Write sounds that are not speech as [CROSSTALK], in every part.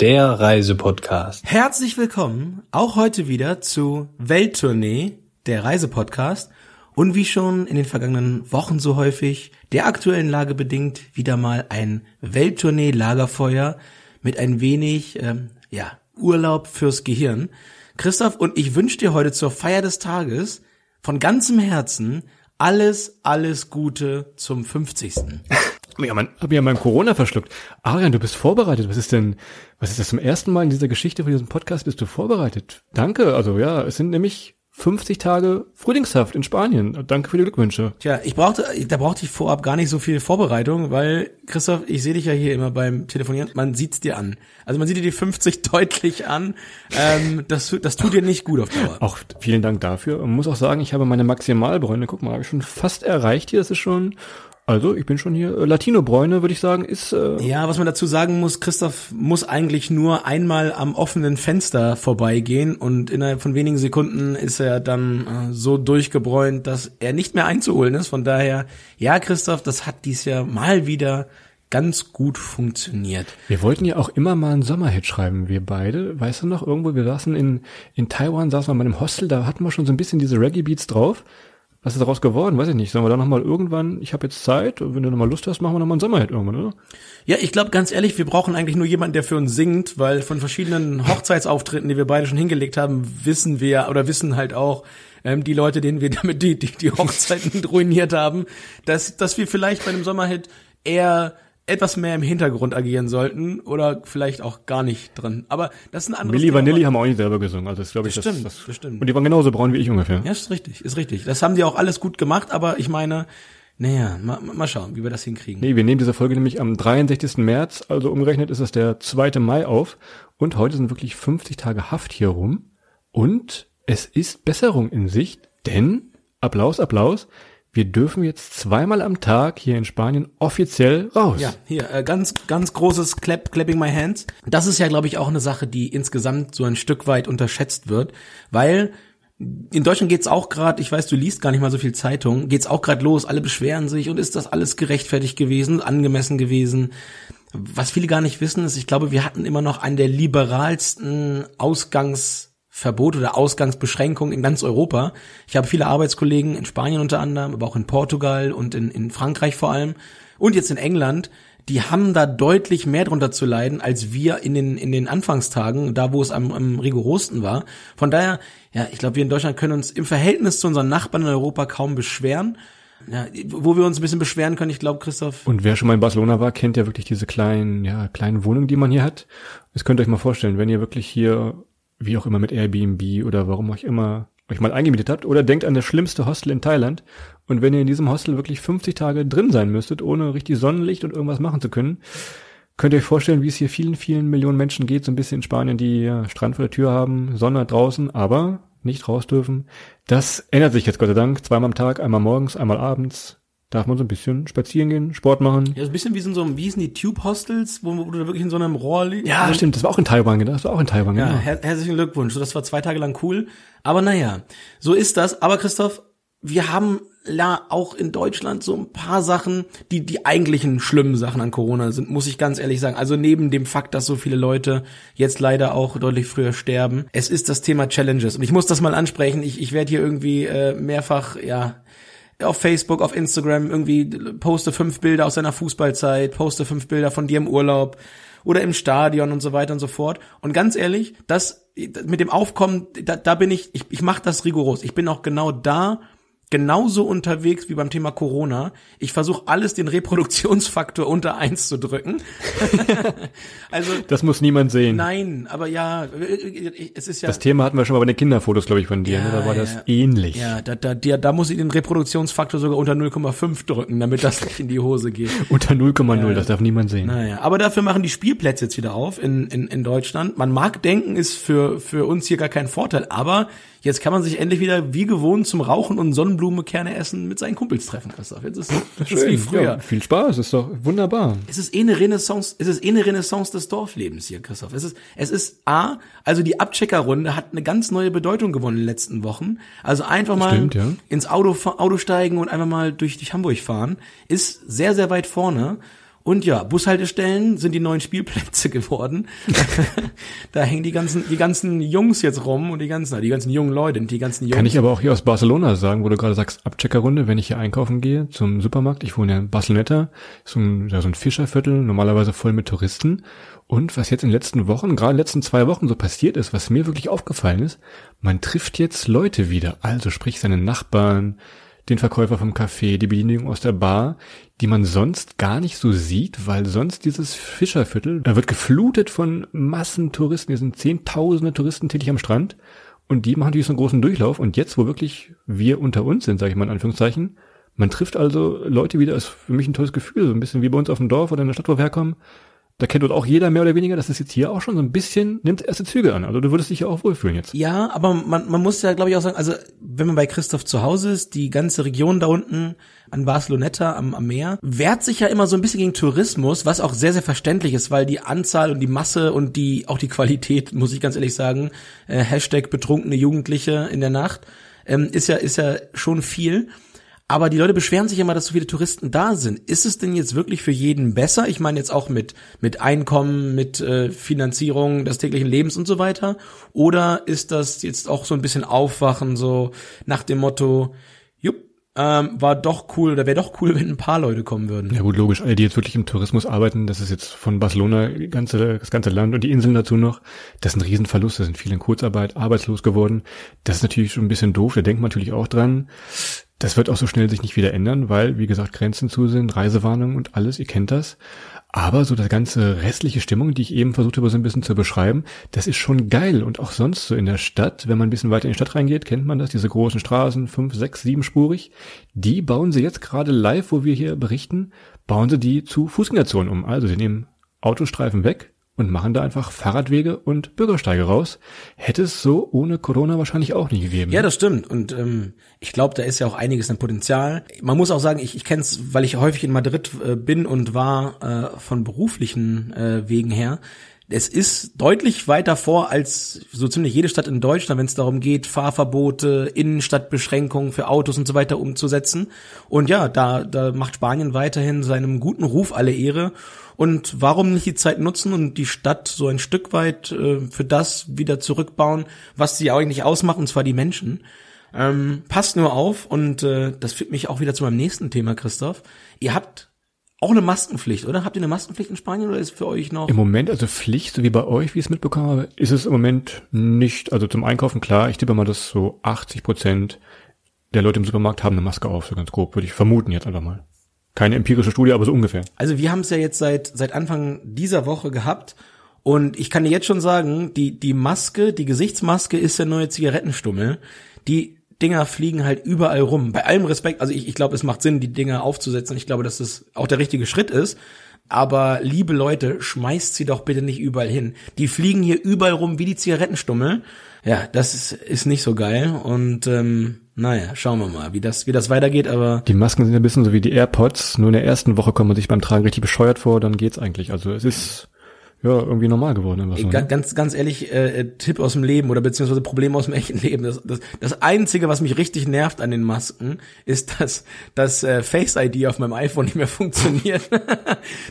der Reisepodcast. Herzlich willkommen auch heute wieder zu Welttournee, der Reisepodcast. Und wie schon in den vergangenen Wochen so häufig, der aktuellen Lage bedingt, wieder mal ein Welttournee-Lagerfeuer mit ein wenig, ähm, ja, Urlaub fürs Gehirn. Christoph, und ich wünsche dir heute zur Feier des Tages von ganzem Herzen alles, alles Gute zum 50. [LAUGHS] Ja, man, hab ja mein Corona verschluckt. Arian, du bist vorbereitet. Was ist denn, was ist das zum ersten Mal in dieser Geschichte von diesem Podcast bist du vorbereitet? Danke. Also ja, es sind nämlich 50 Tage Frühlingshaft in Spanien. Danke für die Glückwünsche. Tja, ich brauchte, da brauchte ich vorab gar nicht so viel Vorbereitung, weil, Christoph, ich sehe dich ja hier immer beim Telefonieren, man sieht's dir an. Also man sieht dir die 50 [LAUGHS] deutlich an. Ähm, das, das tut dir nicht gut auf Dauer. Auch vielen Dank dafür. Man muss auch sagen, ich habe meine Maximalbräune, guck mal, habe ich schon fast erreicht hier. Das ist schon also ich bin schon hier. Äh, Latino-Bräune, würde ich sagen, ist. Äh ja, was man dazu sagen muss, Christoph muss eigentlich nur einmal am offenen Fenster vorbeigehen und innerhalb von wenigen Sekunden ist er dann äh, so durchgebräunt, dass er nicht mehr einzuholen ist. Von daher, ja, Christoph, das hat dies Jahr mal wieder ganz gut funktioniert. Wir wollten ja auch immer mal einen Sommerhit schreiben, wir beide. Weißt du noch, irgendwo, wir saßen in, in Taiwan, saßen wir mal im Hostel, da hatten wir schon so ein bisschen diese Reggae-Beats drauf. Was ist daraus geworden? Weiß ich nicht. Sollen wir da nochmal irgendwann, ich habe jetzt Zeit, wenn du nochmal Lust hast, machen wir nochmal einen Sommerhit irgendwann, oder? Ja, ich glaube ganz ehrlich, wir brauchen eigentlich nur jemanden, der für uns singt, weil von verschiedenen [LAUGHS] Hochzeitsauftritten, die wir beide schon hingelegt haben, wissen wir oder wissen halt auch ähm, die Leute, denen wir damit die, die, die [LAUGHS] Hochzeiten ruiniert haben, dass, dass wir vielleicht bei einem Sommerhit eher etwas mehr im Hintergrund agieren sollten oder vielleicht auch gar nicht drin. Aber das ist ein anderes Milli Vanilli haben auch nicht selber gesungen, also das glaube ich, das das, stimmt, das, das stimmt. Und die waren genauso braun wie ich ungefähr. Ja, ist richtig, ist richtig. Das haben die auch alles gut gemacht, aber ich meine, naja, mal, mal schauen, wie wir das hinkriegen. Nee, wir nehmen diese Folge nämlich am 63. März, also umgerechnet ist es der 2. Mai auf und heute sind wirklich 50 Tage Haft hier rum und es ist Besserung in Sicht, denn Applaus, Applaus, wir dürfen jetzt zweimal am Tag hier in Spanien offiziell raus. Ja, hier äh, ganz ganz großes Clap, clapping my hands. Das ist ja, glaube ich, auch eine Sache, die insgesamt so ein Stück weit unterschätzt wird, weil in Deutschland geht's auch gerade, ich weiß, du liest gar nicht mal so viel Zeitung, geht's auch gerade los, alle beschweren sich und ist das alles gerechtfertigt gewesen, angemessen gewesen? Was viele gar nicht wissen, ist, ich glaube, wir hatten immer noch einen der liberalsten Ausgangs Verbot oder Ausgangsbeschränkung in ganz Europa. Ich habe viele Arbeitskollegen in Spanien unter anderem, aber auch in Portugal und in, in Frankreich vor allem und jetzt in England. Die haben da deutlich mehr drunter zu leiden als wir in den in den Anfangstagen, da wo es am, am rigorosten war. Von daher, ja, ich glaube, wir in Deutschland können uns im Verhältnis zu unseren Nachbarn in Europa kaum beschweren. Ja, wo wir uns ein bisschen beschweren können, ich glaube, Christoph. Und wer schon mal in Barcelona war, kennt ja wirklich diese kleinen, ja, kleinen Wohnungen, die man hier hat. Das könnt ihr euch mal vorstellen, wenn ihr wirklich hier wie auch immer mit Airbnb oder warum euch immer euch mal eingemietet habt oder denkt an das schlimmste Hostel in Thailand. Und wenn ihr in diesem Hostel wirklich 50 Tage drin sein müsstet, ohne richtig Sonnenlicht und irgendwas machen zu können, könnt ihr euch vorstellen, wie es hier vielen, vielen Millionen Menschen geht, so ein bisschen in Spanien, die Strand vor der Tür haben, Sonne draußen, aber nicht raus dürfen. Das ändert sich jetzt Gott sei Dank, zweimal am Tag, einmal morgens, einmal abends, darf man so ein bisschen spazieren gehen, Sport machen. Ja, so ein bisschen wie in so einem, wie hießen die Tube-Hostels, wo, wo du da wirklich in so einem Rohr liegst. Ja, also, stimmt, das war auch in Taiwan, genau, das war auch in Taiwan, ja, genau. her herzlichen Glückwunsch. So, das war zwei Tage lang cool. Aber naja, so ist das. Aber Christoph, wir haben ja auch in Deutschland so ein paar Sachen, die die eigentlichen schlimmen Sachen an Corona sind, muss ich ganz ehrlich sagen. Also neben dem Fakt, dass so viele Leute jetzt leider auch deutlich früher sterben, es ist das Thema Challenges. Und ich muss das mal ansprechen. Ich, ich werde hier irgendwie äh, mehrfach, ja, auf Facebook, auf Instagram irgendwie poste fünf Bilder aus deiner Fußballzeit, poste fünf Bilder von dir im Urlaub oder im Stadion und so weiter und so fort. Und ganz ehrlich, das mit dem Aufkommen, da, da bin ich, ich, ich mache das rigoros. Ich bin auch genau da genauso unterwegs wie beim Thema Corona. Ich versuche alles den Reproduktionsfaktor unter eins zu drücken. [LAUGHS] also das muss niemand sehen. Nein, aber ja, es ist ja. Das Thema hatten wir schon mal bei den Kinderfotos, glaube ich, von dir. Ne? Ja, da war ja, das ähnlich. Ja, da, da, da, da muss ich den Reproduktionsfaktor sogar unter 0,5 drücken, damit das nicht in die Hose geht. [LAUGHS] unter 0,0, ja. das darf niemand sehen. Naja, aber dafür machen die Spielplätze jetzt wieder auf in, in, in Deutschland. Man mag denken, ist für, für uns hier gar kein Vorteil, aber Jetzt kann man sich endlich wieder wie gewohnt zum Rauchen und Sonnenblumenkerne essen mit seinen Kumpels treffen, Christoph. Jetzt ist das ist wie früher. Ja, viel Spaß, ist doch wunderbar. Es ist eh eine Renaissance, es ist eh eine Renaissance des Dorflebens hier, Christoph. Es ist, es ist A, also die Abcheckerrunde hat eine ganz neue Bedeutung gewonnen in den letzten Wochen. Also einfach mal Stimmt, ja. ins Auto, Auto steigen und einfach mal durch, durch Hamburg fahren, ist sehr, sehr weit vorne. Und ja, Bushaltestellen sind die neuen Spielplätze [LAUGHS] geworden. [LAUGHS] da hängen die ganzen, die ganzen Jungs jetzt rum und die ganzen, die ganzen jungen Leute, die ganzen Jungs. Kann ich aber auch hier aus Barcelona sagen, wo du gerade sagst, Abcheckerrunde, wenn ich hier einkaufen gehe zum Supermarkt. Ich wohne ja in Barceloneta, so ein, ja, so ein Fischerviertel, normalerweise voll mit Touristen. Und was jetzt in den letzten Wochen, gerade in den letzten zwei Wochen so passiert ist, was mir wirklich aufgefallen ist, man trifft jetzt Leute wieder. Also sprich seine Nachbarn, den Verkäufer vom Café, die Bedienung aus der Bar, die man sonst gar nicht so sieht, weil sonst dieses Fischerviertel, da wird geflutet von Massentouristen, hier sind zehntausende Touristen tätig am Strand und die machen natürlich so einen großen Durchlauf. Und jetzt, wo wirklich wir unter uns sind, sage ich mal in Anführungszeichen, man trifft also Leute wieder, ist für mich ein tolles Gefühl, so ein bisschen wie bei uns auf dem Dorf oder in der Stadt, wo wir herkommen, da kennt dort auch jeder mehr oder weniger, das ist jetzt hier auch schon so ein bisschen, nimmt erste Züge an. Also du würdest dich ja auch wohlfühlen jetzt. Ja, aber man, man muss ja, glaube ich, auch sagen, also wenn man bei Christoph zu Hause ist, die ganze Region da unten an Barceloneta am, am Meer, wehrt sich ja immer so ein bisschen gegen Tourismus, was auch sehr, sehr verständlich ist, weil die Anzahl und die Masse und die, auch die Qualität, muss ich ganz ehrlich sagen, äh, Hashtag betrunkene Jugendliche in der Nacht, ähm, ist ja, ist ja schon viel. Aber die Leute beschweren sich immer, dass so viele Touristen da sind. Ist es denn jetzt wirklich für jeden besser? Ich meine jetzt auch mit, mit Einkommen, mit äh, Finanzierung des täglichen Lebens und so weiter. Oder ist das jetzt auch so ein bisschen Aufwachen, so nach dem Motto, jupp, ähm, war doch cool oder wäre doch cool, [LAUGHS] wenn ein paar Leute kommen würden. Ja gut, logisch. Alle, die jetzt wirklich im Tourismus arbeiten, das ist jetzt von Barcelona ganze, das ganze Land und die Inseln dazu noch, das ist ein Riesenverlust. Da sind viele in Kurzarbeit, arbeitslos geworden. Das ist natürlich schon ein bisschen doof. Da denkt man natürlich auch dran. Das wird auch so schnell sich nicht wieder ändern, weil, wie gesagt, Grenzen zu sind, Reisewarnungen und alles, ihr kennt das. Aber so das ganze restliche Stimmung, die ich eben versucht habe, so ein bisschen zu beschreiben, das ist schon geil. Und auch sonst so in der Stadt, wenn man ein bisschen weiter in die Stadt reingeht, kennt man das, diese großen Straßen, fünf, sechs, siebenspurig. Die bauen sie jetzt gerade live, wo wir hier berichten, bauen sie die zu Fußgängerzonen um. Also sie nehmen Autostreifen weg, und machen da einfach Fahrradwege und Bürgersteige raus. Hätte es so ohne Corona wahrscheinlich auch nie gegeben. Ja, das stimmt. Und ähm, ich glaube, da ist ja auch einiges an Potenzial. Man muss auch sagen, ich, ich kenne es, weil ich häufig in Madrid äh, bin und war äh, von beruflichen äh, Wegen her. Es ist deutlich weiter vor als so ziemlich jede Stadt in Deutschland, wenn es darum geht, Fahrverbote, Innenstadtbeschränkungen für Autos und so weiter umzusetzen. Und ja, da, da macht Spanien weiterhin seinem guten Ruf alle Ehre. Und warum nicht die Zeit nutzen und die Stadt so ein Stück weit äh, für das wieder zurückbauen, was sie eigentlich ausmacht, und zwar die Menschen. Ähm, passt nur auf und äh, das führt mich auch wieder zu meinem nächsten Thema, Christoph. Ihr habt auch eine Maskenpflicht, oder? Habt ihr eine Maskenpflicht in Spanien oder ist für euch noch? Im Moment, also Pflicht, so wie bei euch, wie ich es mitbekommen habe, ist es im Moment nicht. Also zum Einkaufen, klar, ich tippe mal, dass so 80 Prozent der Leute im Supermarkt haben eine Maske auf, so ganz grob, würde ich vermuten jetzt einfach mal. Keine empirische Studie, aber so ungefähr. Also wir haben es ja jetzt seit, seit Anfang dieser Woche gehabt. Und ich kann dir jetzt schon sagen, die, die Maske, die Gesichtsmaske ist der neue Zigarettenstummel. Die Dinger fliegen halt überall rum. Bei allem Respekt, also ich, ich glaube, es macht Sinn, die Dinger aufzusetzen. Ich glaube, dass das auch der richtige Schritt ist. Aber liebe Leute, schmeißt sie doch bitte nicht überall hin. Die fliegen hier überall rum wie die Zigarettenstummel. Ja, das ist, ist nicht so geil. Und ähm, naja, schauen wir mal, wie das, wie das weitergeht, aber. Die Masken sind ein bisschen so wie die AirPods. Nur in der ersten Woche kommt man sich beim Tragen richtig bescheuert vor, dann geht's eigentlich. Also es ist ja, irgendwie normal geworden. So, ne? Ganz, ganz ehrlich, äh, äh, Tipp aus dem Leben oder beziehungsweise Problem aus dem echten Leben. Das, das, das Einzige, was mich richtig nervt an den Masken, ist, dass das äh, Face ID auf meinem iPhone nicht mehr [LAUGHS] funktioniert.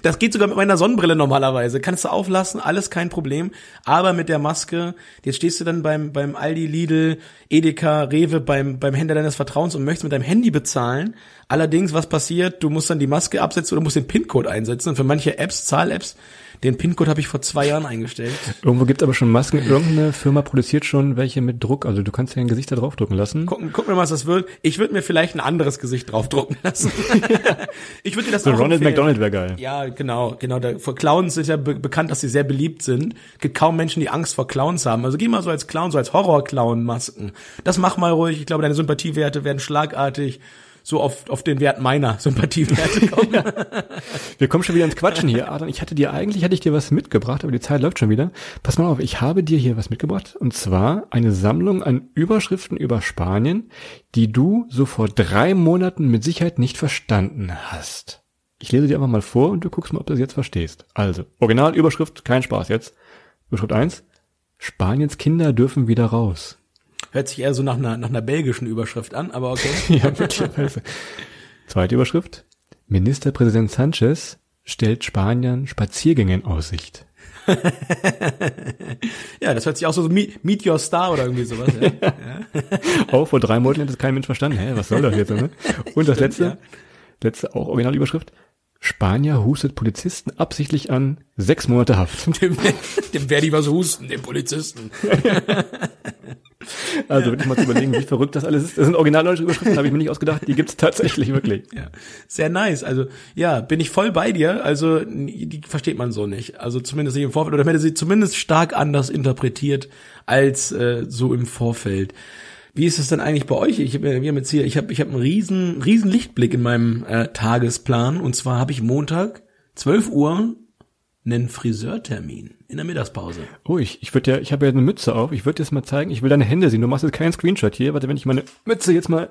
das geht sogar mit meiner Sonnenbrille normalerweise. Kannst du auflassen, alles kein Problem. Aber mit der Maske, jetzt stehst du dann beim, beim Aldi, Lidl, Edeka, Rewe, beim, beim Händler deines Vertrauens und möchtest mit deinem Handy bezahlen. Allerdings, was passiert? Du musst dann die Maske absetzen oder musst den PIN-Code einsetzen. Und für manche Apps, Zahl-Apps, Den PIN-Code habe ich vor zwei Jahren eingestellt. Irgendwo gibt aber schon Masken. Irgendeine Firma produziert schon welche mit Druck. Also du kannst ja ein Gesicht da draufdrucken lassen. Gucken, gucken wir mal, was das wird. Ich würde mir vielleicht ein anderes Gesicht draufdrucken [LAUGHS] lassen. ich würde dir das So auch Ronald. McDonald wäre geil. Ja, genau, genau. Da, vor Clowns ist ja be bekannt, dass sie sehr beliebt sind. Gibt kaum Menschen, die Angst vor Clowns haben. Also geh mal so als Clown, so als Horror-Clown-Masken. Das mach mal ruhig. Ich glaube, deine Sympathiewerte werden schlagartig so auf, auf den Wert meiner Sympathiewerte [LAUGHS] kommen. Wir kommen schon wieder ins Quatschen hier, Adam. Ich hatte dir eigentlich hatte ich dir was mitgebracht, aber die Zeit läuft schon wieder. Pass mal auf, ich habe dir hier was mitgebracht und zwar eine Sammlung an Überschriften über Spanien, die du so vor drei Monaten mit Sicherheit nicht verstanden hast. Ich lese dir einfach mal vor und du guckst mal, ob du das jetzt verstehst. Also, Originalüberschrift, kein Spaß jetzt. Überschrift eins: Spaniens Kinder dürfen wieder raus. Hört sich eher so nach einer, nach einer belgischen Überschrift an, aber okay. [LAUGHS] Ja, möglicherweise. Zweite Überschrift. Ministerpräsident Sanchez stellt Spaniern Spaziergänge in Aussicht. [LAUGHS] Ja, das hört sich auch so, so Meet, Meet Your Star oder irgendwie sowas. Ja. [LAUGHS] Auch vor drei Monaten hätte es kein Mensch verstanden. Hä, was soll das jetzt? Ne? Und das letzte, ja. letzte auch Originalüberschrift. Spanier hustet Polizisten absichtlich an, sechs Monate Haft. Dem, dem werde ich was husten, dem Polizisten. [LAUGHS] Also wirklich mal zu überlegen, wie verrückt das alles ist. Das sind originaldeutsche Überschriften, habe ich mir nicht ausgedacht. Die gibt's tatsächlich wirklich. Ja, sehr nice. Also ja, bin ich voll bei dir. Also die versteht man so nicht. Also zumindest nicht im Vorfeld oder man hätte sie zumindest stark anders interpretiert als äh, so im Vorfeld. Wie ist es denn eigentlich bei euch? Ich habe wir haben jetzt hier, ich habe ich habe einen riesen riesen Lichtblick in meinem äh, Tagesplan und zwar habe ich Montag 12 Uhr einen Friseurtermin in der Mittagspause. Oh, ich, ich würde ja, ich habe ja eine Mütze auf. Ich würde dir das mal zeigen. Ich will deine Hände sehen. Du machst jetzt keinen Screenshot hier. Warte, wenn ich meine Mütze jetzt mal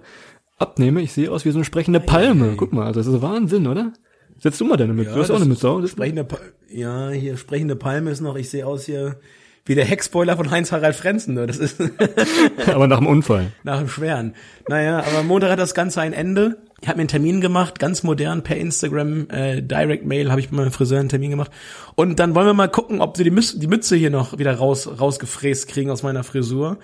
abnehme, ich sehe aus wie so eine sprechende Palme. Guck mal, also das ist Wahnsinn, oder? Setz du mal deine Mütze. du hast auch eine Mütze auf. Sprechende Pa- ja, hier sprechende Palme ist noch, ich sehe aus hier wie der Heckspoiler von Heinz-Harald Frenzen. ne? Das ist [LAUGHS] Aber nach dem Unfall. nach dem Schweren. Naja, aber Montag hat das Ganze ein Ende. Ich habe mir einen Termin gemacht, ganz modern, per Instagram, äh, Direct Mail habe ich bei meinem Friseur einen Termin gemacht. Und dann wollen wir mal gucken, ob sie die, Mütze, die Mütze hier noch wieder raus, rausgefräst kriegen aus meiner Frisur.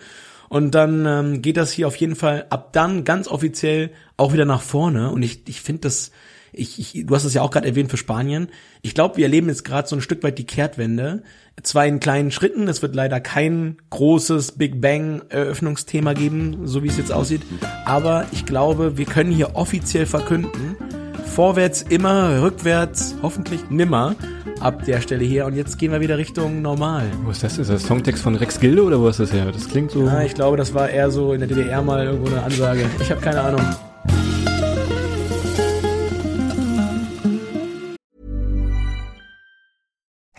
Und dann ähm, geht das hier auf jeden Fall ab dann ganz offiziell auch wieder nach vorne. Und ich, ich finde das, ich, ich, du hast es ja auch gerade erwähnt für Spanien. Ich glaube, wir erleben jetzt gerade so ein Stück weit die Kehrtwende. Zwar in kleinen Schritten, es wird leider kein großes Big Bang Eröffnungsthema geben, so wie es jetzt aussieht. Aber ich glaube, wir können hier offiziell verkünden, vorwärts immer, rückwärts hoffentlich nimmer ab der Stelle hier. Und jetzt gehen wir wieder Richtung normal. Wo ist das? Ist das Songtext von Rex Gilde oder wo ist das her? Das klingt so. Ja, ich glaube, das war eher so in der DDR mal irgendwo eine Ansage. Ich habe keine Ahnung.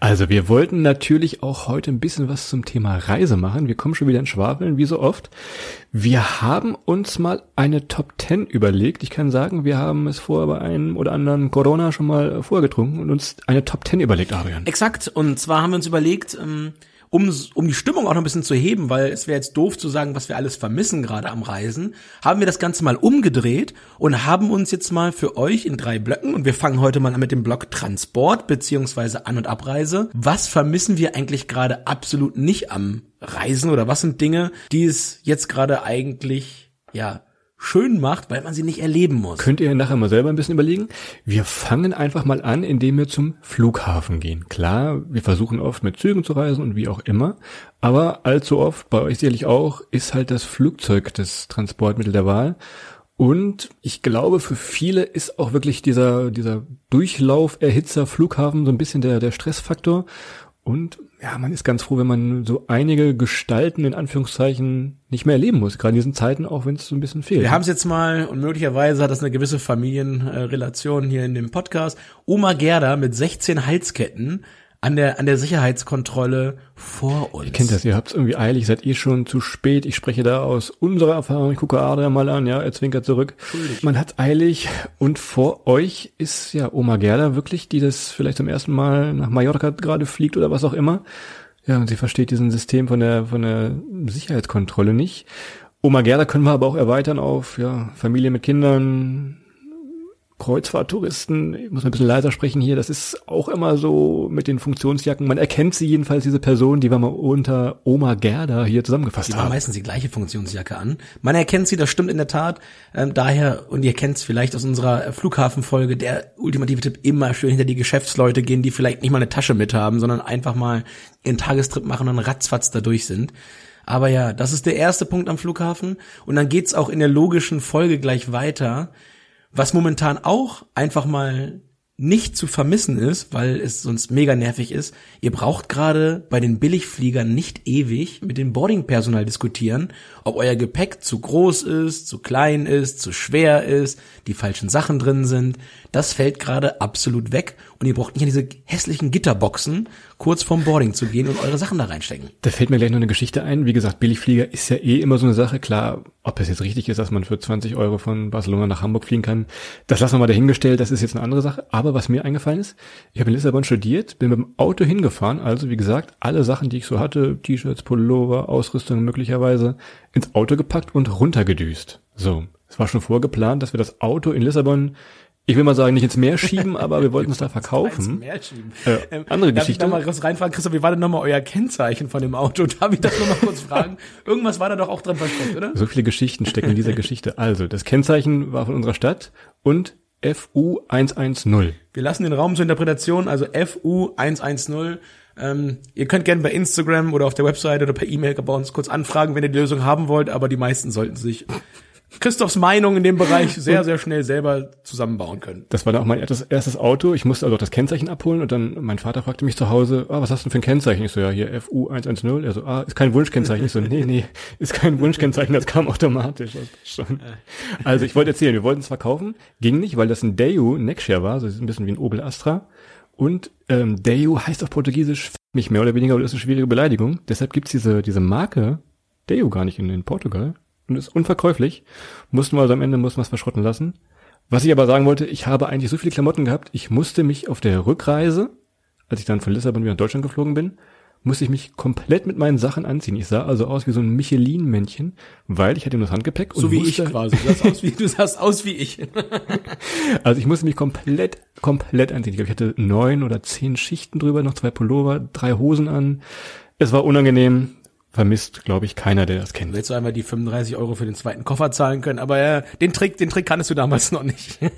Also wir wollten natürlich auch heute ein bisschen was zum Thema Reise machen. Wir kommen schon wieder in Schwafeln, wie so oft. Wir haben uns mal eine Top 10 überlegt. Ich kann sagen, wir haben es vorher bei einem oder anderen Corona schon mal vorher getrunken und uns eine Top 10 überlegt, Adrian. Exakt. Und zwar haben wir uns überlegt, ähm, um, um die Stimmung auch noch ein bisschen zu heben, weil es wäre jetzt doof zu sagen, was wir alles vermissen gerade am Reisen, haben wir das Ganze mal umgedreht und haben uns jetzt mal für euch in drei Blöcken, und wir fangen heute mal an mit dem Block Transport beziehungsweise An- und Abreise. Was vermissen wir eigentlich gerade absolut nicht am Reisen oder was sind Dinge, die es jetzt gerade eigentlich, ja, schön macht, weil man sie nicht erleben muss? Könnt ihr nachher mal selber ein bisschen überlegen. Wir fangen einfach mal an, indem wir zum Flughafen gehen. Klar, wir versuchen oft mit Zügen zu reisen und wie auch immer. Aber allzu oft, bei euch sicherlich auch, ist halt das Flugzeug das Transportmittel der Wahl. Und ich glaube, für viele ist auch wirklich dieser, dieser Durchlauf, Erhitzer, Flughafen so ein bisschen der, der Stressfaktor. Und ja, man ist ganz froh, wenn man so einige Gestalten in Anführungszeichen nicht mehr erleben muss. Gerade in diesen Zeiten, auch wenn es so ein bisschen fehlt. Wir haben es jetzt mal, und möglicherweise hat das eine gewisse Familienrelation hier in dem Podcast. Oma Gerda mit 16 Halsketten an der, an der Sicherheitskontrolle vor uns. Ihr kennt das, ihr habt's irgendwie eilig, seid eh schon zu spät. Ich spreche da aus unserer Erfahrung. Ich gucke Adrian mal an, ja, er zwinkert zurück. Man hat eilig und vor euch ist ja Oma Gerda wirklich, die das vielleicht zum ersten Mal nach Mallorca gerade fliegt oder was auch immer. Ja, und sie versteht diesen System von der, von der Sicherheitskontrolle nicht. Oma Gerda können wir aber auch erweitern auf, ja, Familie mit Kindern, Kreuzfahrttouristen, ich muss ein bisschen leiser sprechen hier, das ist auch immer so mit den Funktionsjacken. Man erkennt sie jedenfalls, diese Person, die wir mal unter Oma Gerda hier zusammengefasst Die haben. haben meistens die gleiche Funktionsjacke an. Man erkennt sie, das stimmt in der Tat. Ähm, daher, und ihr kennt es vielleicht aus unserer äh, Flughafenfolge, der ultimative Tipp, immer schön hinter die Geschäftsleute gehen, die vielleicht nicht mal eine Tasche mit haben, sondern einfach mal ihren Tagestrip machen und ratzfatz da durch sind. Aber ja, das ist der erste Punkt am Flughafen. Und dann geht's auch in der logischen Folge gleich weiter. Was momentan auch einfach mal nicht zu vermissen ist, weil es sonst mega nervig ist. Ihr braucht gerade bei den Billigfliegern nicht ewig mit dem Boardingpersonal diskutieren, ob euer Gepäck zu groß ist, zu klein ist, zu schwer ist, die falschen Sachen drin sind. Das fällt gerade absolut weg und ihr braucht nicht an diese hässlichen Gitterboxen kurz vorm Boarding zu gehen und eure Sachen da reinstecken. Da fällt mir gleich noch eine Geschichte ein. Wie gesagt, Billigflieger ist ja eh immer so eine Sache. Klar, ob es jetzt richtig ist, dass man für 20 Euro von Barcelona nach Hamburg fliegen kann, das lassen wir mal dahingestellt. Das ist jetzt eine andere Sache. Aber was mir eingefallen ist, ich habe in Lissabon studiert, bin mit dem Auto hingefahren. Also wie gesagt, alle Sachen, die ich so hatte, T-Shirts, Pullover, Ausrüstung möglicherweise, ins Auto gepackt und runtergedüst. So, es war schon vorgeplant, dass wir das Auto in Lissabon ich will mal sagen, nicht ins Meer [LAUGHS] schieben, aber wir wollten es da verkaufen. Mehr schieben. Äh, andere darf Geschichte. Ich noch mal kurz reinfragen, Christoph, wie war denn nochmal euer Kennzeichen von dem Auto? [LAUGHS] Darf ich das nochmal kurz fragen? Irgendwas war da doch auch drin versteckt, oder? So viele Geschichten stecken in dieser [LAUGHS] Geschichte. Also, das Kennzeichen war von unserer Stadt und FU 110. Wir lassen den Raum zur Interpretation, also FU 110. Ähm, ihr könnt gerne bei Instagram oder auf der Website oder per E-Mail bei uns kurz anfragen, wenn ihr die Lösung haben wollt, aber die meisten sollten sich Christophs Meinung in dem Bereich [LAUGHS] sehr, sehr schnell selber zusammenbauen können. Das war dann auch mein erstes, erstes Auto. Ich musste also auch das Kennzeichen abholen und dann mein Vater fragte mich zu Hause, ah, was hast du denn für ein Kennzeichen? Ich so, ja, hier FU 110. Er so, ah, ist kein Wunschkennzeichen. Ich so, nee, nee, ist kein Wunschkennzeichen, das kam automatisch. Das schon. Also ich wollte erzählen, wir wollten es verkaufen, ging nicht, weil das ein Daewoo Nextshare war, so ist ein bisschen wie ein Opel Astra. Und ähm, Daewoo heißt auf Portugiesisch mich mehr oder weniger, aber das ist eine schwierige Beleidigung. Deshalb gibt's diese, diese Marke Daewoo gar nicht in, in Portugal und ist unverkäuflich. Mussten wir also am Ende mussten wir es verschrotten lassen. Was ich aber sagen wollte, ich habe eigentlich so viele Klamotten gehabt, ich musste mich auf der Rückreise, als ich dann von Lissabon wieder nach Deutschland geflogen bin, musste ich mich komplett mit meinen Sachen anziehen. Ich sah also aus wie so ein Michelin-Männchen, weil ich hatte nur das Handgepäck So und wie ich quasi. Du sahst aus [LAUGHS] wie, du sahst aus wie ich. [LAUGHS] also ich musste mich komplett, komplett anziehen. Ich glaube, ich hatte neun oder zehn Schichten drüber, noch zwei Pullover, drei Hosen an. Es war unangenehm. Vermisst, glaube ich, keiner, der das kennt. Hättest du einmal die 35 Euro für den zweiten Koffer zahlen können, aber ja, den Trick, den Trick kanntest du damals noch nicht. [LAUGHS]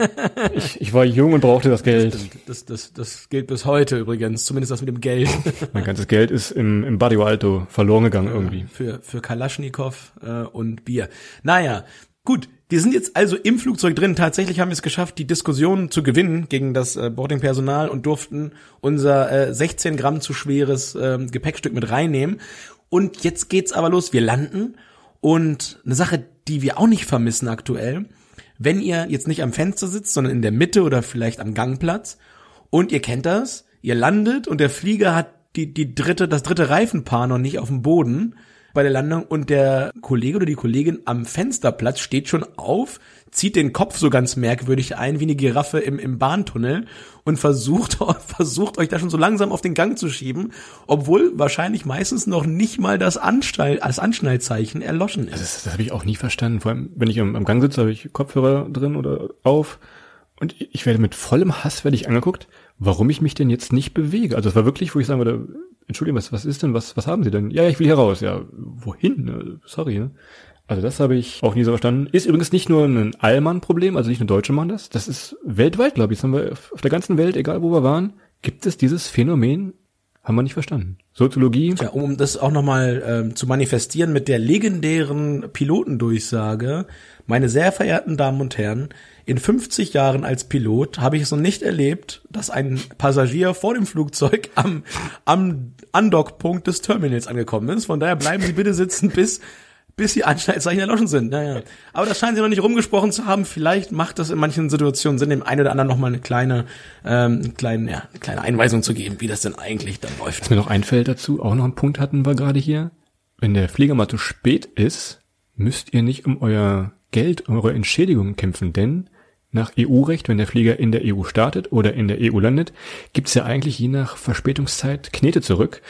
Ich, ich war jung und brauchte das Geld. Das, das, das gilt bis heute übrigens, zumindest das mit dem Geld. [LAUGHS] Mein ganzes Geld ist im, im Barrio Alto verloren gegangen irgendwie. für, für Kalaschnikow äh, und Bier. Naja, gut. Wir sind jetzt also im Flugzeug drin. Tatsächlich haben wir es geschafft, die Diskussion zu gewinnen gegen das äh, Boardingpersonal und durften unser äh, 16 Gramm zu schweres äh, Gepäckstück mit reinnehmen. Und jetzt geht's aber los. Wir landen und eine Sache, die wir auch nicht vermissen aktuell, wenn ihr jetzt nicht am Fenster sitzt, sondern in der Mitte oder vielleicht am Gangplatz und ihr kennt das, ihr landet und der Flieger hat die, die dritte, das dritte Reifenpaar noch nicht auf dem Boden bei der Landung und der Kollege oder die Kollegin am Fensterplatz steht schon auf, zieht den Kopf so ganz merkwürdig ein wie eine Giraffe im, im Bahntunnel und versucht, [LAUGHS] versucht euch da schon so langsam auf den Gang zu schieben, obwohl wahrscheinlich meistens noch nicht mal das, Anschnall, das Anschnallzeichen erloschen ist. Das, das habe ich auch nie verstanden. Vor allem, wenn ich am, am Gang sitze, habe ich Kopfhörer drin oder auf. Und ich werde mit vollem Hass werde ich angeguckt, warum ich mich denn jetzt nicht bewege. Also es war wirklich, wo ich sagen würde, Entschuldigung, was, was ist denn, was, was haben Sie denn? Ja, ja, ich will hier raus. Ja, wohin? Ne? Sorry, ne? Also das habe ich auch nie so verstanden. Ist übrigens nicht nur ein Allmann-Problem, also nicht nur Deutsche machen das. Das ist weltweit, glaube ich. Das haben wir auf der ganzen Welt, egal wo wir waren, gibt es dieses Phänomen, haben wir nicht verstanden. Soziologie. Ja, um das auch nochmal ähm, zu manifestieren mit der legendären Pilotendurchsage, meine sehr verehrten Damen und Herren, in 50 Jahren als Pilot habe ich es noch nicht erlebt, dass ein Passagier vor dem Flugzeug am, am Andockpunkt des Terminals angekommen ist. Von daher bleiben Sie bitte sitzen, bis bis die Anschnallzeichen erloschen sind. Naja. Aber das scheinen sie noch nicht rumgesprochen zu haben. Vielleicht macht das in manchen Situationen Sinn, dem einen oder anderen nochmal eine kleine, ähm, kleine, ja, eine kleine Einweisung zu geben, wie das denn eigentlich dann läuft. Was mir noch einfällt dazu, auch noch einen Punkt hatten wir gerade hier. Wenn der Flieger mal zu spät ist, müsst ihr nicht um euer Geld, eure Entschädigung kämpfen, denn nach EU-Recht, wenn der Flieger in der EU startet oder in der EU landet, gibt's ja eigentlich je nach Verspätungszeit Knete zurück.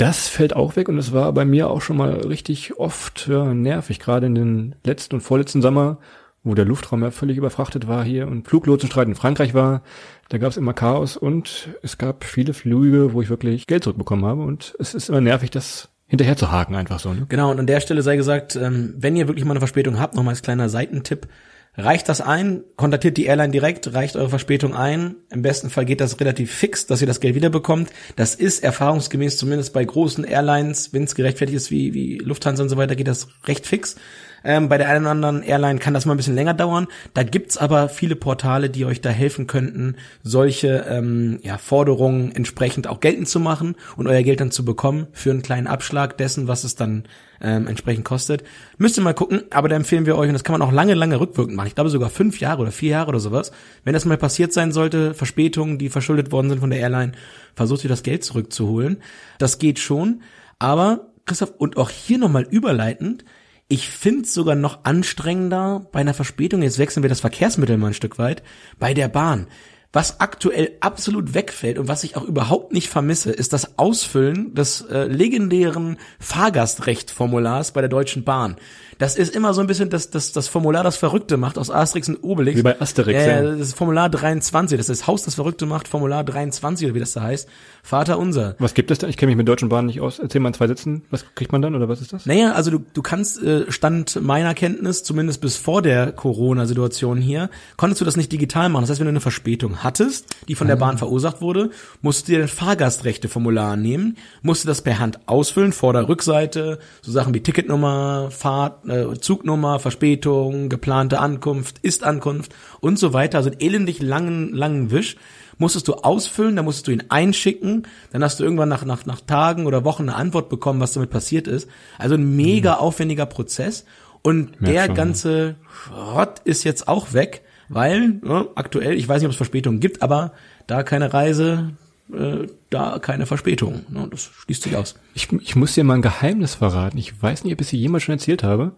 Das fällt auch weg und es war bei mir auch schon mal richtig oft ja, nervig, gerade in den letzten und vorletzten Sommer, wo der Luftraum ja völlig überfrachtet war hier und Fluglotsenstreit in Frankreich war. Da gab's immer Chaos und es gab viele Flüge, wo ich wirklich Geld zurückbekommen habe und es ist immer nervig, das hinterher zu haken einfach so. Ne? Genau, und an der Stelle sei gesagt, ähm, wenn ihr wirklich mal eine Verspätung habt, nochmal als kleiner Seitentipp, Reicht das ein, kontaktiert die Airline direkt, reicht eure Verspätung ein. Im besten Fall geht das relativ fix, dass ihr das Geld wiederbekommt. Das ist erfahrungsgemäß zumindest bei großen Airlines, wenn es gerechtfertigt ist wie, wie Lufthansa und so weiter, geht das recht fix. Ähm, bei der einen oder anderen Airline kann das mal ein bisschen länger dauern. Da gibt's aber viele Portale, die euch da helfen könnten, solche ähm, ja, Forderungen entsprechend auch geltend zu machen und euer Geld dann zu bekommen für einen kleinen Abschlag dessen, was es dann ähm, entsprechend kostet. Müsst ihr mal gucken, aber da empfehlen wir euch, und das kann man auch lange, lange rückwirkend machen. Ich glaube sogar fünf Jahre oder vier Jahre oder sowas. Wenn das mal passiert sein sollte, Verspätungen, die verschuldet worden sind von der Airline, versucht ihr das Geld zurückzuholen. Das geht schon. Aber, Christoph, und auch hier nochmal überleitend, ich finde es sogar noch anstrengender bei einer Verspätung, jetzt wechseln wir das Verkehrsmittel mal ein Stück weit, bei der Bahn. Was aktuell absolut wegfällt und was ich auch überhaupt nicht vermisse, ist das Ausfüllen des äh, legendären Fahrgastrechtformulars bei der Deutschen Bahn. Das ist immer so ein bisschen das, das, das Formular, das Verrückte macht aus Asterix und Obelix. Wie bei Asterix. Äh, das ist Formular 23, das ist das Haus, das Verrückte macht, Formular 23 oder wie das da heißt. Vater unser. Was gibt es da? Ich kenne mich mit Deutschen Bahnen nicht aus. Erzähl mal in zwei Sätzen. Was kriegt man dann oder was ist das? Naja, also du, du kannst, äh, Stand meiner Kenntnis, zumindest bis vor der Corona-Situation hier, konntest du das nicht digital machen. Das heißt, wenn du eine Verspätung hattest, die von der Ah. Bahn verursacht wurde, musst du dir ein Fahrgastrechte-Formular nehmen, musst du das per Hand ausfüllen, Vorder-, Rückseite, so Sachen wie Ticketnummer, Fahrt, äh, Zugnummer, Verspätung, geplante Ankunft, Ist-Ankunft und so weiter. Also einen elendig langen, langen Wisch musstest du ausfüllen, dann musstest du ihn einschicken, dann hast du irgendwann nach, nach, nach Tagen oder Wochen eine Antwort bekommen, was damit passiert ist. Also ein mega aufwendiger Prozess. Und Merk der schon, ganze Schrott ist jetzt auch weg, weil ja, aktuell, ich weiß nicht, ob es Verspätungen gibt, aber da keine Reise, äh, da keine Verspätung. Ne, das schließt sich aus. Ich, ich muss dir mal ein Geheimnis verraten. Ich weiß nicht, ob ich es dir jemals schon erzählt habe,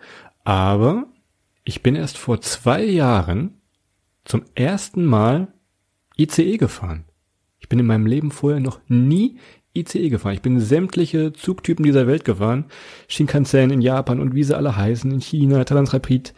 aber ich bin erst vor zwei Jahren zum ersten Mal ICE gefahren. Ich bin in meinem Leben vorher noch nie ICE gefahren. Ich bin sämtliche Zugtypen dieser Welt gefahren. Shinkansen in Japan und wie sie alle heißen, in China, Transrapid.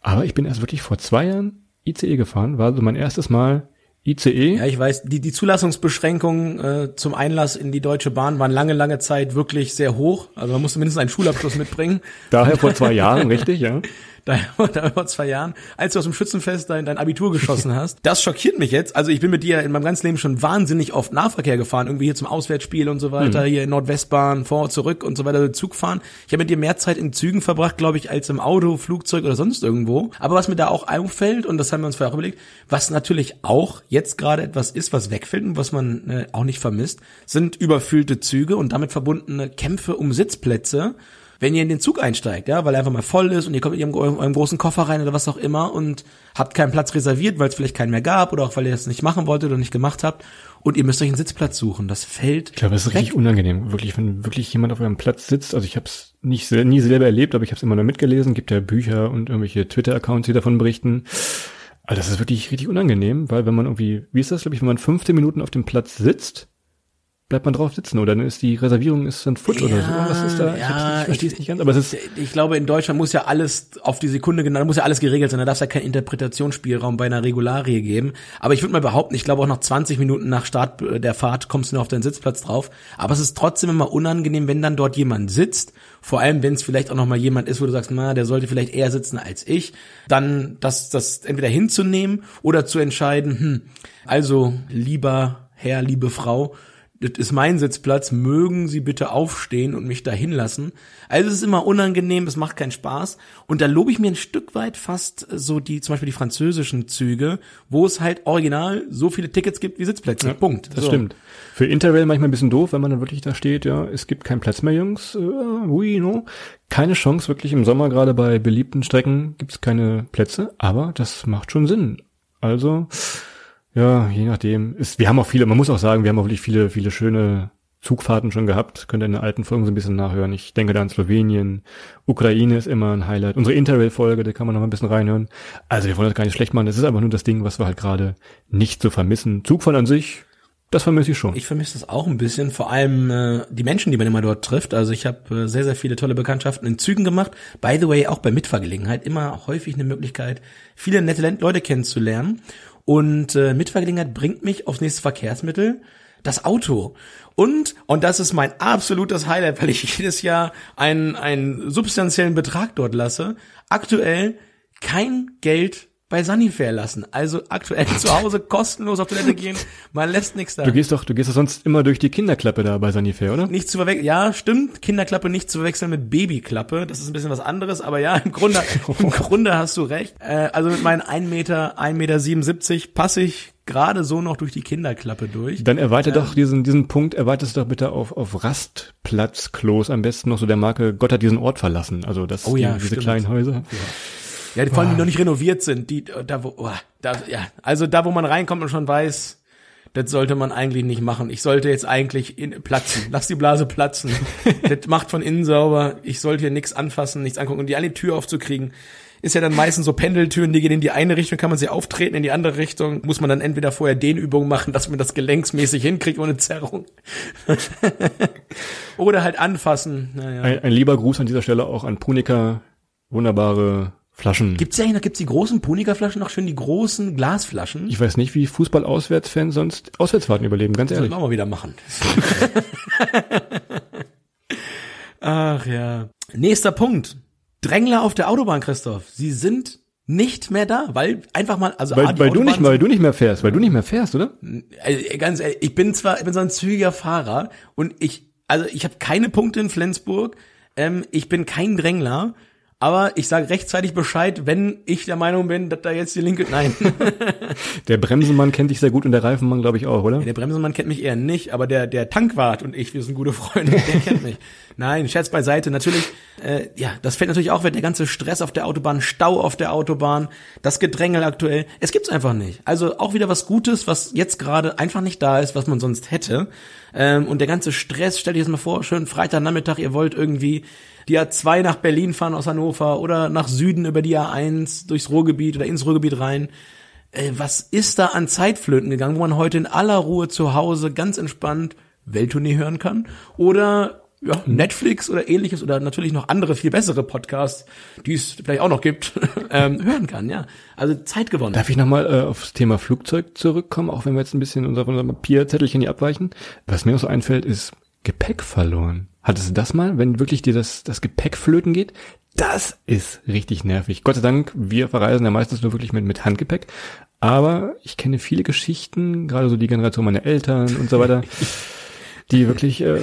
Aber ich bin erst wirklich vor zwei Jahren ICE gefahren. War so mein erstes Mal ICE. Ja, ich weiß, die, die Zulassungsbeschränkungen äh, zum Einlass in die Deutsche Bahn waren lange, lange Zeit wirklich sehr hoch. Also man musste mindestens einen Schulabschluss mitbringen. Daher vor zwei Jahren, [LAUGHS] richtig, ja. Da, [LAUGHS] da vor zwei Jahren, als du aus dem Schützenfest dein, dein Abitur geschossen [LAUGHS] hast. Das schockiert mich jetzt. Also ich bin mit dir in meinem ganzen Leben schon wahnsinnig oft Nahverkehr gefahren, irgendwie hier zum Auswärtsspiel und so weiter, hier in Nordwestbahn, vor, zurück und so weiter, Zug fahren. Ich habe mit dir mehr Zeit in Zügen verbracht, glaube ich, als im Auto, Flugzeug oder sonst irgendwo. Aber was mir da auch auffällt, und das haben wir uns vorher auch überlegt, was natürlich auch jetzt gerade etwas ist, was wegfällt und was man äh, auch nicht vermisst, sind überfüllte Züge und damit verbundene Kämpfe um Sitzplätze wenn ihr in den Zug einsteigt, ja, weil er einfach mal voll ist und ihr kommt mit eurem, eurem großen Koffer rein oder was auch immer und habt keinen Platz reserviert, weil es vielleicht keinen mehr gab oder auch weil ihr das nicht machen wolltet oder nicht gemacht habt und ihr müsst euch einen Sitzplatz suchen. Das fällt Ich glaube, es ist richtig unangenehm, wirklich, wenn wirklich jemand auf eurem Platz sitzt. Also ich habe es nicht nie selber erlebt, aber ich habe es immer nur mitgelesen. Gibt ja Bücher und irgendwelche Twitter-Accounts, die davon berichten. Also das ist wirklich richtig unangenehm, weil wenn man irgendwie, wie ist das, glaube ich, wenn man 15 Minuten auf dem Platz sitzt, bleibt man drauf sitzen oder dann ist die Reservierung ist dann futsch oder so. Was ist da? nicht, ich verstehe es nicht ganz, aber es ist ich glaube, in Deutschland muss ja alles auf die Sekunde genau, muss ja alles geregelt sein. Da darf es ja keinen Interpretationsspielraum bei einer Regularie geben. Aber ich würde mal behaupten, ich glaube auch nach 20 Minuten nach Start äh, der Fahrt kommst du nur auf deinen Sitzplatz drauf. Aber es ist trotzdem immer unangenehm, wenn dann dort jemand sitzt. Vor allem, wenn es vielleicht auch noch mal jemand ist, wo du sagst, na, der sollte vielleicht eher sitzen als ich. Dann das, das entweder hinzunehmen oder zu entscheiden, hm, also lieber Herr, liebe Frau, das ist mein Sitzplatz, mögen Sie bitte aufstehen und mich da hinlassen. Also es ist immer unangenehm, es macht keinen Spaß. Und da lobe ich mir ein Stück weit fast so die, zum Beispiel die französischen Züge, wo es halt original so viele Tickets gibt wie Sitzplätze. Ja, Punkt. Das so. stimmt. Für Interrail manchmal ein bisschen doof, wenn man dann wirklich da steht, ja, es gibt keinen Platz mehr, Jungs. Äh, oui, no. Keine Chance, wirklich im Sommer, gerade bei beliebten Strecken, gibt es keine Plätze, aber das macht schon Sinn. Also, ja, je nachdem. Ist, wir haben auch viele, man muss auch sagen, wir haben auch wirklich viele, viele schöne Zugfahrten schon gehabt. Könnt ihr in den alten Folgen so ein bisschen nachhören. Ich denke da an Slowenien. Ukraine ist immer ein Highlight. Unsere Interrail-Folge, da kann man noch ein bisschen reinhören. Also wir wollen das gar nicht schlecht machen. Das ist einfach nur das Ding, was wir halt gerade nicht so vermissen. Zugfahren an sich, das vermisse ich schon. Ich vermisse das auch ein bisschen, vor allem äh, die Menschen, die man immer dort trifft. Also ich habe äh, sehr, sehr viele tolle Bekanntschaften in Zügen gemacht. By the way, auch bei Mitfahrgelegenheit immer häufig eine Möglichkeit, viele nette Leute kennenzulernen. Und äh, Mitfahrgelegenheit bringt mich aufs nächste Verkehrsmittel, das Auto. Und, und das ist mein absolutes Highlight, weil ich [LAUGHS] jedes Jahr einen, einen substanziellen Betrag dort lasse, aktuell kein Geld bei Sunnyfair lassen. Also aktuell zu Hause kostenlos auf Toilette gehen, man lässt nichts da. Du gehst doch, du gehst doch sonst immer durch die Kinderklappe da bei Sanifair, oder? Nicht zu verwechseln, ja, stimmt, Kinderklappe nicht zu verwechseln mit Babyklappe, das ist ein bisschen was anderes, aber ja, im Grunde, [LAUGHS] im Grunde hast du recht. Äh, also mit meinen 1 Meter, 1 Meter 77 passe ich gerade so noch durch die Kinderklappe durch. Dann erweiter doch diesen, diesen Punkt, erweiterst doch bitte auf, auf Rastplatzklos, am besten noch so der Marke, Gott hat diesen Ort verlassen, also das, Oh ja, die, diese stimmt. kleinen Häuser. Ja, die vor allem, die noch nicht renoviert sind, die, da wo, oh, da, ja, also da, wo man reinkommt und schon weiß, das sollte man eigentlich nicht machen. Ich sollte jetzt eigentlich in, platzen. Lass die Blase platzen. [LAUGHS] das macht von innen sauber. Ich sollte hier nichts anfassen, nichts angucken. Und die eine Tür aufzukriegen, ist ja dann meistens so Pendeltüren, die gehen in die eine Richtung, kann man sie auftreten, in die andere Richtung muss man dann entweder vorher Dehnübungen machen, dass man das gelenksmäßig hinkriegt ohne Zerrung. [LAUGHS] Oder halt anfassen. Naja. Ein, ein lieber Gruß an dieser Stelle auch an Punika, wunderbare Flaschen. Gibt's ja eigentlich noch, gibt's die großen Punika-Flaschen noch schön, die großen Glasflaschen? ich weiß nicht, wie Fußball-Auswärtsfans sonst Auswärtsfahrten überleben, ganz ehrlich. wir auch mal wieder machen. [LAUGHS] Ach ja. Nächster Punkt. Drängler auf der Autobahn, Christoph. Sie sind nicht mehr da, weil einfach mal, also A, Weil, die weil du nicht, weil du nicht mehr fährst, weil du nicht mehr fährst, oder? äh, ganz ehrlich, ich bin zwar, ich bin so ein zügiger Fahrer und ich, also ich habe keine Punkte in Flensburg, ähm, ich bin kein Drängler, aber ich sage rechtzeitig Bescheid, wenn ich der Meinung bin, dass da jetzt die linke, nein. [LAUGHS] Der Bremsenmann kennt dich sehr gut und der Reifenmann, glaube ich, auch, oder? Der Bremsenmann kennt mich eher nicht, aber der, der Tankwart und ich, wir sind gute Freunde, der [LAUGHS] kennt mich. Nein, Scherz beiseite. Natürlich, äh, ja, das fällt natürlich auch weg. Der ganze Stress auf der Autobahn, Stau auf der Autobahn, das Gedrängel aktuell. Es gibt's einfach nicht. Also auch wieder was Gutes, was jetzt gerade einfach nicht da ist, was man sonst hätte. Ähm, und der ganze Stress, stell dir das mal vor, schön Freitagnachmittag, ihr wollt irgendwie die A2 nach Berlin fahren aus Hannover oder nach Süden über die A1 durchs Ruhrgebiet oder ins Ruhrgebiet rein. Äh, was ist da an Zeitflöten gegangen, wo man heute in aller Ruhe zu Hause ganz entspannt Welttournee hören kann? Oder ja, Netflix oder ähnliches oder natürlich noch andere viel bessere Podcasts, die es vielleicht auch noch gibt, [LAUGHS] ähm, hören kann, ja. Also Zeit gewonnen. Darf ich nochmal äh, aufs Thema Flugzeug zurückkommen, auch wenn wir jetzt ein bisschen unser, unser Papierzettelchen hier abweichen? Was mir noch so einfällt, ist Gepäck verloren. Hattest du das mal, wenn wirklich dir das, das Gepäck flöten geht? Das ist richtig nervig. Gott sei Dank, wir verreisen ja meistens nur wirklich mit, mit Handgepäck. Aber ich kenne viele Geschichten, gerade so die Generation meiner Eltern und so weiter, [LAUGHS] die wirklich äh,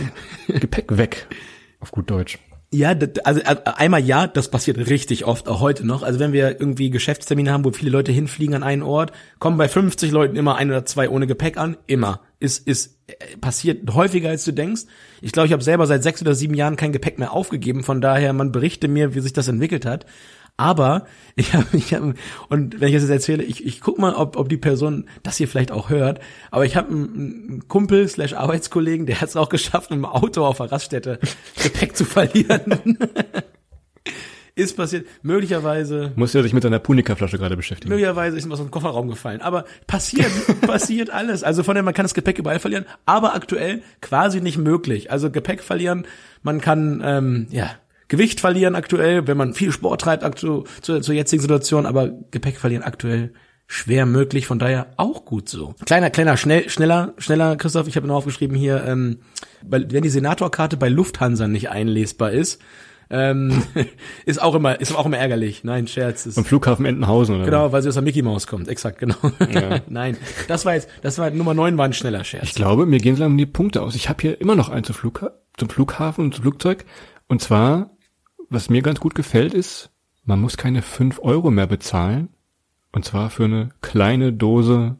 Gepäck weg, auf gut Deutsch. Ja, also äh, einmal ja, das passiert richtig oft, auch heute noch. Also wenn wir irgendwie Geschäftstermine haben, wo viele Leute hinfliegen an einen Ort, kommen bei 50 Leuten immer ein oder zwei ohne Gepäck an. Immer. Ist, ist äh, passiert häufiger, als du denkst. Ich glaube, ich habe selber seit sechs oder sieben Jahren kein Gepäck mehr aufgegeben. Von daher, man berichte mir, wie sich das entwickelt hat. Aber [LAUGHS] ich habe, ich hab, und wenn ich das jetzt erzähle, ich, ich guck mal, ob, ob die Person das hier vielleicht auch hört. Aber ich habe einen, einen Kumpel slash Arbeitskollegen, der hat es auch geschafft, im Auto auf der Raststätte [LAUGHS] Gepäck zu verlieren. [LAUGHS] Ist passiert. Möglicherweise, Muss ja sich mit seiner Punika-Flasche gerade beschäftigen. möglicherweise ist ihm aus dem Kofferraum gefallen. Aber passiert, passiert alles. Also von dem, man kann das Gepäck überall verlieren, aber aktuell quasi nicht möglich. Also Gepäck verlieren, man kann, ähm, ja, Gewicht verlieren aktuell, wenn man viel Sport treibt aktu zur, zur jetzigen Situation, aber Gepäck verlieren aktuell schwer möglich, von daher auch gut so. Kleiner, kleiner, schnell, schneller, schneller, Christoph, ich habe noch aufgeschrieben hier, ähm, weil, wenn die Senatorkarte bei Lufthansa nicht einlesbar ist, Ähm, [LAUGHS] ist auch immer, ist auch immer ärgerlich. Nein, Scherz. Ist, Am Flughafen Entenhausen oder? genau, weil sie aus der Mickey Mouse kommt. Exakt, genau. [LAUGHS] Nein, das war jetzt, das war Nummer 9 war ein schneller Scherz. Ich glaube, mir gehen so langsam die Punkte aus. Ich habe hier immer noch einen zum, Flugha zum Flughafen und zum Flugzeug. Und zwar, was mir ganz gut gefällt, ist, man muss keine fünf Euro mehr bezahlen. Und zwar für eine kleine Dose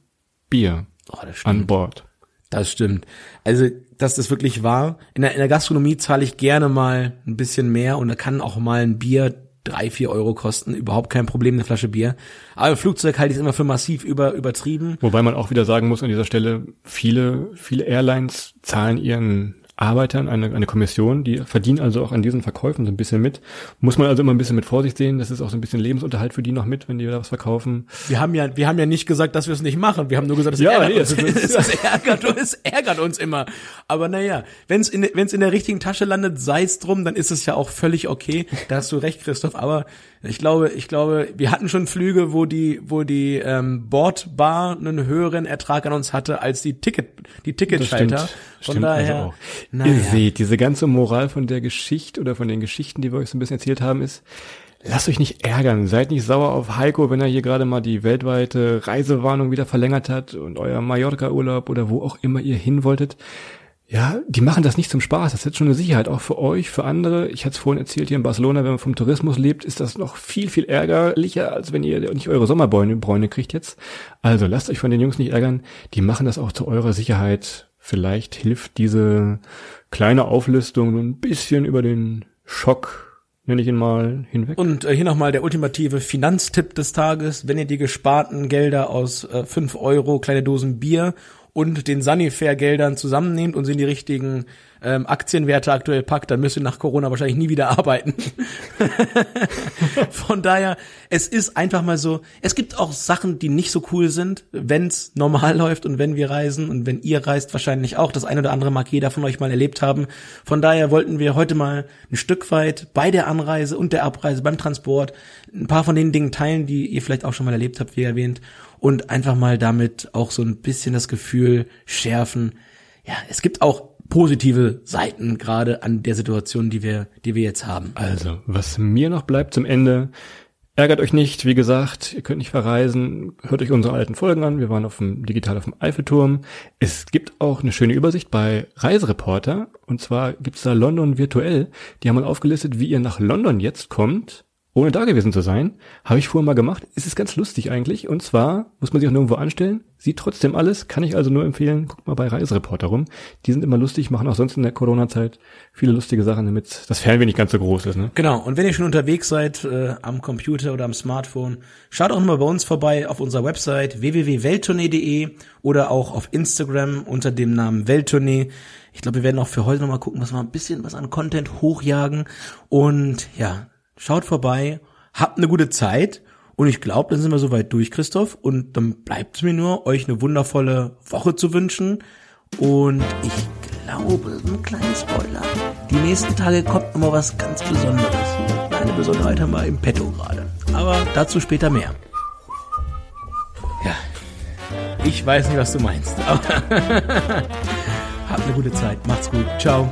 Bier oh, an Bord. Das stimmt. Also, dass das wirklich war. In der, in der Gastronomie zahle ich gerne mal ein bisschen mehr und da kann auch mal ein Bier drei, vier Euro kosten. Überhaupt kein Problem, eine Flasche Bier. Aber im Flugzeug halte ich es immer für massiv über, übertrieben. Wobei man auch wieder sagen muss an dieser Stelle, viele, viele Airlines zahlen ihren Arbeitern eine, eine Kommission, die verdienen also auch an diesen Verkäufen so ein bisschen mit. Muss man also immer ein bisschen mit Vorsicht sehen, das ist auch so ein bisschen Lebensunterhalt für die noch mit, wenn die da was verkaufen. Wir haben ja, wir haben ja nicht gesagt, dass wir es nicht machen. Wir haben nur gesagt, es Ja, ärgert nee, uns. es [LAUGHS] ärgert, es ärgert uns immer. Aber naja, wenn es in, wenn's in der richtigen Tasche landet, sei es drum, dann ist es ja auch völlig okay. Da hast du recht, Christoph. Aber ich glaube, ich glaube, wir hatten schon Flüge, wo die, wo die ähm, Bordbar einen höheren Ertrag an uns hatte als die Ticket, die Ticketschalter. Stimmt daher, also auch. naja. Ihr seht, diese ganze Moral von der Geschichte oder von den Geschichten, die wir euch so ein bisschen erzählt haben, ist, lasst euch nicht ärgern. Seid nicht sauer auf Heiko, wenn er hier gerade mal die weltweite Reisewarnung wieder verlängert hat und euer Mallorca-Urlaub oder wo auch immer ihr hin wolltet. Ja, die machen das nicht zum Spaß. Das ist jetzt schon eine Sicherheit, auch für euch, für andere. Ich hatte es vorhin erzählt, hier in Barcelona, wenn man vom Tourismus lebt, ist das noch viel, viel ärgerlicher, als wenn ihr nicht eure Sommerbräune Bräune kriegt jetzt. Also lasst euch von den Jungs nicht ärgern. Die machen das auch zu eurer Sicherheit. Vielleicht hilft diese kleine Auflistung so ein bisschen über den Schock, nenne ich ihn mal, hinweg. Und äh, hier nochmal der ultimative Finanztipp des Tages. Wenn ihr die gesparten Gelder aus äh, 5 Euro, kleine Dosen Bier und den Sanifair-Geldern zusammennehmt und sie in die richtigen ähm, Aktienwerte aktuell packt, dann müsst ihr nach Corona wahrscheinlich nie wieder arbeiten. [LAUGHS] Von daher, es ist einfach mal so, es gibt auch Sachen, die nicht so cool sind, wenn's normal läuft und wenn wir reisen und wenn ihr reist wahrscheinlich auch. Das eine oder andere mag jeder von euch mal erlebt haben. Von daher wollten wir heute mal ein Stück weit bei der Anreise und der Abreise, beim Transport, ein paar von den Dingen teilen, die ihr vielleicht auch schon mal erlebt habt, wie erwähnt, und einfach mal damit auch so ein bisschen das Gefühl schärfen. Ja, es gibt auch positive Seiten gerade an der Situation, die wir, die wir jetzt haben. Also, was mir noch bleibt zum Ende, ärgert euch nicht, wie gesagt, ihr könnt nicht verreisen, hört euch unsere alten Folgen an, wir waren auf dem digital auf dem Eiffelturm. Es gibt auch eine schöne Übersicht bei Reisereporter, und zwar gibt's da London virtuell, die haben mal aufgelistet, wie ihr nach London jetzt kommt, ohne da gewesen zu sein. Habe ich vorher mal gemacht, es ist ganz lustig eigentlich, und zwar muss man sich auch nirgendwo anstellen, sieht trotzdem alles, kann ich also nur empfehlen, guckt mal bei Reisereporter rum, die sind immer lustig, machen auch sonst in der Corona-Zeit viele lustige Sachen, damit das Fernweh nicht ganz so groß ist, ne? Genau, und wenn ihr schon unterwegs seid, äh, am Computer oder am Smartphone, schaut auch mal bei uns vorbei auf unserer Website www.welttournee.de oder auch auf Instagram unter dem Namen Welttournee. Ich glaube, wir werden auch für heute nochmal gucken, dass wir ein bisschen was an Content hochjagen. Und ja, schaut vorbei, habt eine gute Zeit. Und ich glaube, dann sind wir soweit durch, Christoph. Und dann bleibt es mir nur, euch eine wundervolle Woche zu wünschen. Und ich glaube, ein kleiner Spoiler. Die nächsten Tage kommt immer was ganz Besonderes. Eine Besonderheit haben wir im Petto gerade. Aber dazu später mehr. Ja, ich weiß nicht, was du meinst. Aber [LAUGHS] habt eine gute Zeit. Macht's gut. Ciao.